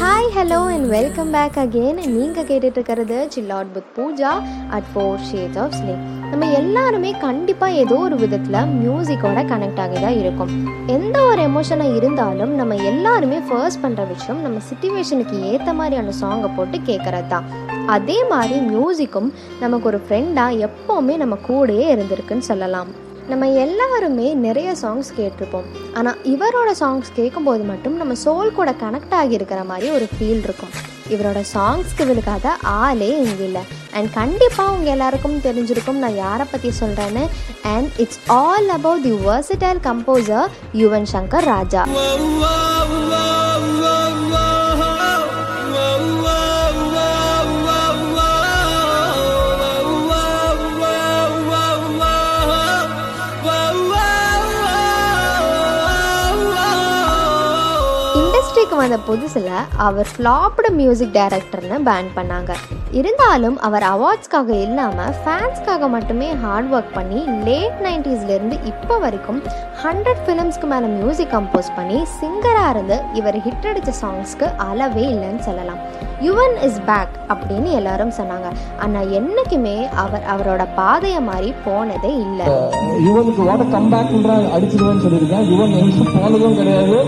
Hi hello and welcome back again நீங்கள் கேட்டுட்டு இருக்கிறது chill out with Pooja at four shades of slay நம்ம எல்லாருமே கண்டிப்பாக ஏதோ ஒரு விதத்தில் மியூசிக்கோட கனெக்ட் ஆகி தான் இருக்கும். எந்த ஒரு எமோஷனாக இருந்தாலும் நம்ம எல்லாருமே ஃபர்ஸ்ட் பண்ணுற விஷயம் நம்ம சுச்சுவேஷனுக்கு ஏற்ற மாதிரியான சாங்கை போட்டு கேட்குறது தான் அதே மாதிரி மியூசிக்கும் நமக்கு ஒரு ஃப்ரெண்டாக எப்போவுமே நம்ம கூடயே இருந்திருக்குன்னு சொல்லலாம். நம்ம எல்லாருமே நிறைய சாங்ஸ் கேட்டிருப்போம். ஆனால் இவரோட சாங்ஸ் கேட்கும்போது மட்டும் நம்ம சோல் கூட கனெக்ட் ஆகியிருக்கிற மாதிரி ஒரு ஃபீல் இருக்கும். இவரோட சாங்ஸ்க்கு விழுக்காத ஆளே இங்கே இல்லை. அண்ட் கண்டிப்பாக உங்கள் எல்லாருக்கும் தெரிஞ்சிருக்கும் நான் யாரை பற்றி சொல்கிறேன்னு and it's all about the versatile composer Yuvan Shankar Raja வந்த புதுசில் அவர் ஃப்ளாப்டு மியூசிக் டைரக்டர்னு பேன் பண்ணாங்க. இருந்தாலும் அவர் அவார்ட்ஸ்க்காக இல்லாமல் ஃபேன்ஸ்க்காக மட்டுமே ஹார்ட் ஒர்க் பண்ணி லேட் நைன்டிஸ்லேருந்து இப்போ வரைக்கும் ஹண்ட்ரட் ஃபிலிம்ஸ்க்கு மேலே மியூசிக் கம்போஸ் பண்ணி சிங்கராக இருந்து இவர் ஹிட் அடித்த சாங்ஸ்க்கு அளவே இல்லைன்னு சொல்லலாம். யுவன் இஸ் பேக் அப்படின்னு எல்லாரும் சொன்னாங்க. ஆனால் என்றைக்குமே அவர் அவரோட பாதையை மாதிரி போனதே இல்லை. யுவனுக்கு வாட்ட கம்பேக்ன்ற அடிச்சிருவேன்னு சொல்லியிருக்கேன். யுவன் எங்கும் போனதும் கிடையாது.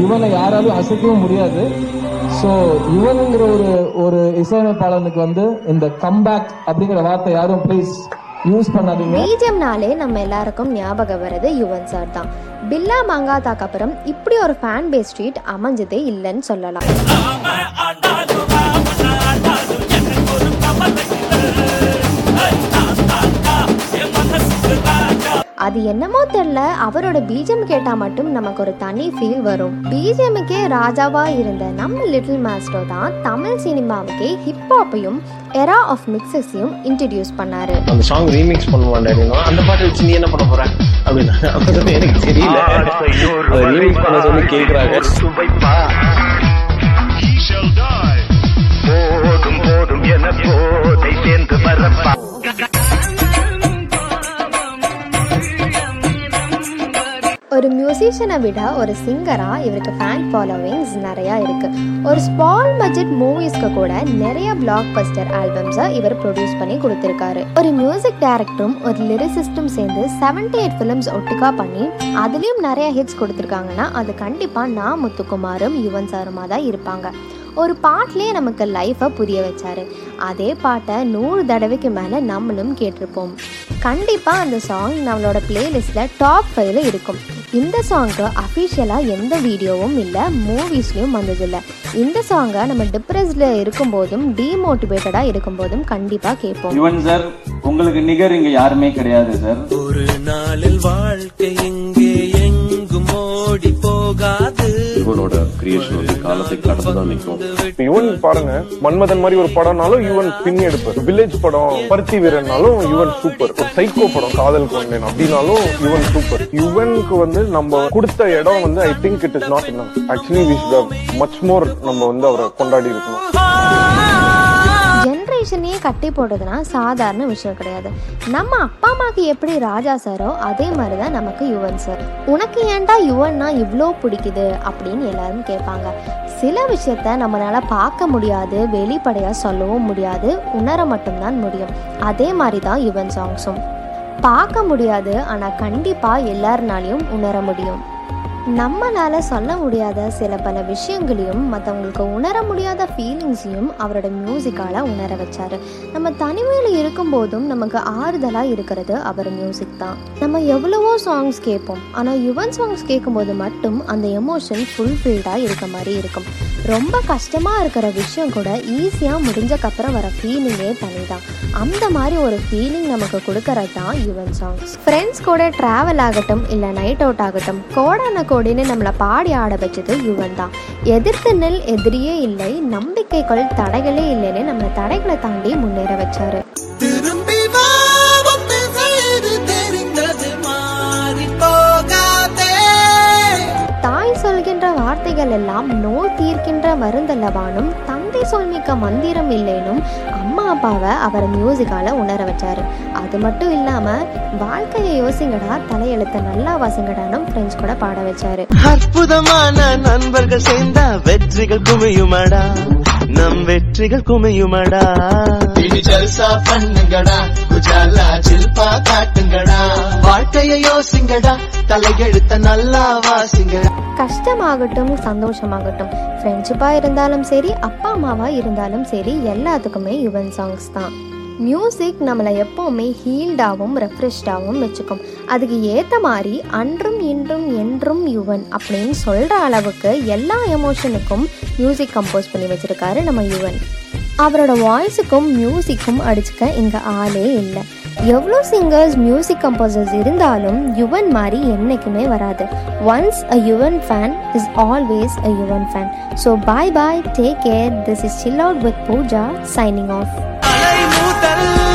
யுவனை யாராலும் அசைக்கவும் முடியாது. ஸோ யுவனுங்கிற ஒரு ஒரு இசையமைப்பாளனுக்கு வந்து இந்த கம்பேக் அப்படிங்கிற வார்த்தை யாரும் ப்ளீஸ் யூஸ் பண்ணாதீங்க. பிஜிஎம்னாலே நம்ம எல்லாருக்கும் ஞாபகம் வர்றது யுவன் சார் தான். பில்லா மங்காத்தாக்கு அப்புறம் இப்படி ஒரு ஃபேன் பேஸ் ஸ்ட்ரீட் அமைஞ்சதே இல்லைன்னு சொல்லலாம். அது என்னமோ தெரியல. அவரோட பீஜம் கேட்டா மட்டும் நமக்கு ஒரு தனி ஃபீல் வரும். பீஜமுக்கே ராஜாவா இருந்த நம்ம லிட்டில் மாஸ்டர் தான் தமிழ் சினிமாவுக்கே ஹிப்ஹாப்பையும் எரா ஆஃப் மிக்சஸையும் இன்ட்ரடியூஸ் பண்ணாரு. அந்த சாங் ரீமிக்ஸ் பண்ணுவான் டேடினோ அந்த பாட்டு வச்சு நீ என்ன பண்ண போற? அப்படின்னா எனக்கு தெரியல. ரீமிக்ஸ் பண்ண சொல்லி கேக்குறாங்க. ஒரு மியூசிஷியனை விட ஒரு சிங்கராக இவருக்கு ஃபேன் ஃபாலோவிங்ஸ் நிறையா இருக்குது ஒரு ஸ்மால் பட்ஜெட் மூவிஸ்க்கு கூட நிறைய பிளாக் பஸ்டர் ஆல்பம்ஸை இவர் ப்ரொடியூஸ் பண்ணி கொடுத்துருக்காரு. ஒரு மியூசிக் டைரக்டரும் ஒரு லிரிசிஸ்டும் சேர்ந்து 78 எயிட் ஃபிலிம்ஸ் ஒட்டுக்கா பண்ணி அதுலேயும் நிறைய ஹிட்ஸ் கொடுத்துருக்காங்கன்னா அது கண்டிப்பாக நான் முத்துக்குமாரும் யுவன் சாருமாக தான் இருப்பாங்க. ஒரு பாட்டிலே நமக்கு லைஃப்பை புரிய வச்சாரு. அதே பாட்டை நூறு தடவைக்கு மேலே நம்மளும் கேட்டிருப்போம். கண்டிப்பாக அந்த சாங் நம்மளோட பிளேலிஸ்ட்டில் டாப் ஃபைவ்ல இருக்கும். இந்த சாங்க்கு அஃபிஷியலாக எந்த வீடியோவும் இல்லை மூவிஸ்லேயும் வந்ததில்லை. இந்த சாங்கை நம்ம டிப்ரெஸ்டில் இருக்கும்போதும் டீமோட்டிவேட்டடாக இருக்கும்போதும் கண்டிப்பாக கேட்போம். யுவன் சார் உங்களுக்கு நிகர் இங்க யாருமே கிடையாது சார் ஒரு நாளில் வாழ்க்கை எங்கே எங்கும் ஓடி போகாது. இவனோட கிரியேஷன் காலத்தை கடந்து தான் நிற்கும். யுவன் பாருங்க மன்மதன் மாதிரி ஒரு படம்னாலும் யுவன் பின்னி எடுப்பார் வில்லேஜ் படம் பருத்தி வீரன்னாலும் யுவன் சூப்பர். ஒரு சைக்கோ படம் காதல் கொண்டேன் அப்படின்னாலும் யுவன் சூப்பர். யுவனுக்கு வந்து நம்ம கொடுத்த இடம் வந்து I think it is not இன்னும் ஆக்சுவலி வி மச் மோர் நம்ம வந்து அவரை கொண்டாடி இருக்கணும். ஜென்ரேஷனையே கட்டி போடுறதுனா சாதாரண விஷயம் கிடையாது. நம்ம அப்பா அம்மாவுக்கு எப்படி ராஜா சாரோ அதே மாதிரி தான் நமக்கு யுவன் சார். உனக்கு ஏன்டா யுவன்னா இவ்வளோ பிடிக்குது அப்படின்னு எல்லாரும் கேட்பாங்க. சில விஷயத்த நம்மளால பார்க்க முடியாது வெளிப்படையாக சொல்லவும் முடியாது உணர மட்டும்தான் முடியும். அதே மாதிரி தான் யுவன் சாங்ஸும் பார்க்க முடியாது ஆனால் கண்டிப்பாக எல்லாருனாலையும் உணர முடியும். நம்மளால சொல்ல முடியாத சில பல விஷயங்களையும் மற்றவங்களுக்கு உணர முடியாத ஃபீலிங்ஸையும் அவரோட மியூசிக்கால் உணர வச்சார். நம்ம தனிமையில் இருக்கும்போதும் நமக்கு ஆறுதலாக இருக்கிறது அவர் மியூசிக் தான். நம்ம எவ்வளவோ சாங்ஸ் கேட்போம். ஆனால் யுவன் சாங்ஸ் கேட்கும்போது மட்டும் அந்த எமோஷன் ஃபுல்ஃபில்டாக இருக்க மாதிரி இருக்கும். ரொம்ப கஷ்டமாக இருக்கிற விஷயம் கூட ஈஸியாக முடிஞ்சக்கப்புறம் வர ஃபீலிங்கே தனி தான் அந்த மாதிரி ஒரு ஃபீலிங் நமக்கு கொடுக்கறது தான் யுவன் சாங்ஸ் ஃப்ரெண்ட்ஸ் கூட ட்ராவல் ஆகட்டும் இல்லை நைட் அவுட் ஆகட்டும் கோடான கோடின்னு நம்மளை பாடி ஆட வச்சது யுவன் தான் எதிர்த்து நெல் எதிரியே இல்லை நம்பிக்கைகள் தடைகளே இல்லைன்னு நம்மளை தடைகளை தாண்டி முன்னேற வச்சாரு. தாய் சொல்கின்ற வார்த்தைகள் எல்லாம் நோய் தீர்க்கின்ற மருந்தல்லவானும் சொல்மிக்க மந்திரம் இல்லைனும் அம்மா அப்பாவை அவர் மியூசிக்கால உணர வச்சாரு. அது மட்டும் இல்லாம வாழ்க்கையை யோசிங்கடா தலையெழுத்த நல்லா வாசிங்கடானும் ஃப்ரெண்ட்ஸ் கூட பாட வச்சாரு. அற்புதமான நண்பர்கள் சேர்ந்தா வெற்றிகள் குவியுமாடா. நம் வெற்றிகள் குமியுமடா. ஜல்சா பண்ணுங்கடா குஜாலா ஜில்பா காட்டுங்கடா. வாழ்க்கையை யோசிங்கடா தலையெழுத்த நல்லா வாசிங்கடா. கஷ்டமாகட்டும் சந்தோஷமாகட்டும். ஃப்ரெண்ட்ஷிப்பாக இருந்தாலும் சரி அப்பா அம்மாவா இருந்தாலும் சரி எல்லாத்துக்குமே யுவன் சாங்ஸ் தான். மியூசிக் நம்மளை எப்போவுமே ஹீல்டாகவும் ரெஃப்ரெஷ்டாகவும் வச்சுக்கும். அதுக்கு ஏற்ற மாதிரி அன்றும் இன்றும் என்றும் யுவன் அப்படின்னு சொல்கிற அளவுக்கு எல்லா எமோஷனுக்கும் மியூசிக் கம்போஸ் பண்ணி வச்சுருக்காரு நம்ம யுவன். அவரோட வாய்ஸுக்கும் மியூசிக்கும் அடிச்சுக்க இங்கே ஆளே இல்லை. எவ்வளோ சிங்கர்ஸ் மியூசிக் கம்போசர்ஸ் இருந்தாலும் யுவன் மாதிரி என்றைக்குமே வராது. Once a Yuvan fan is always a Yuvan fan so bye bye take care this is chill out with Pooja signing off மலை முதல்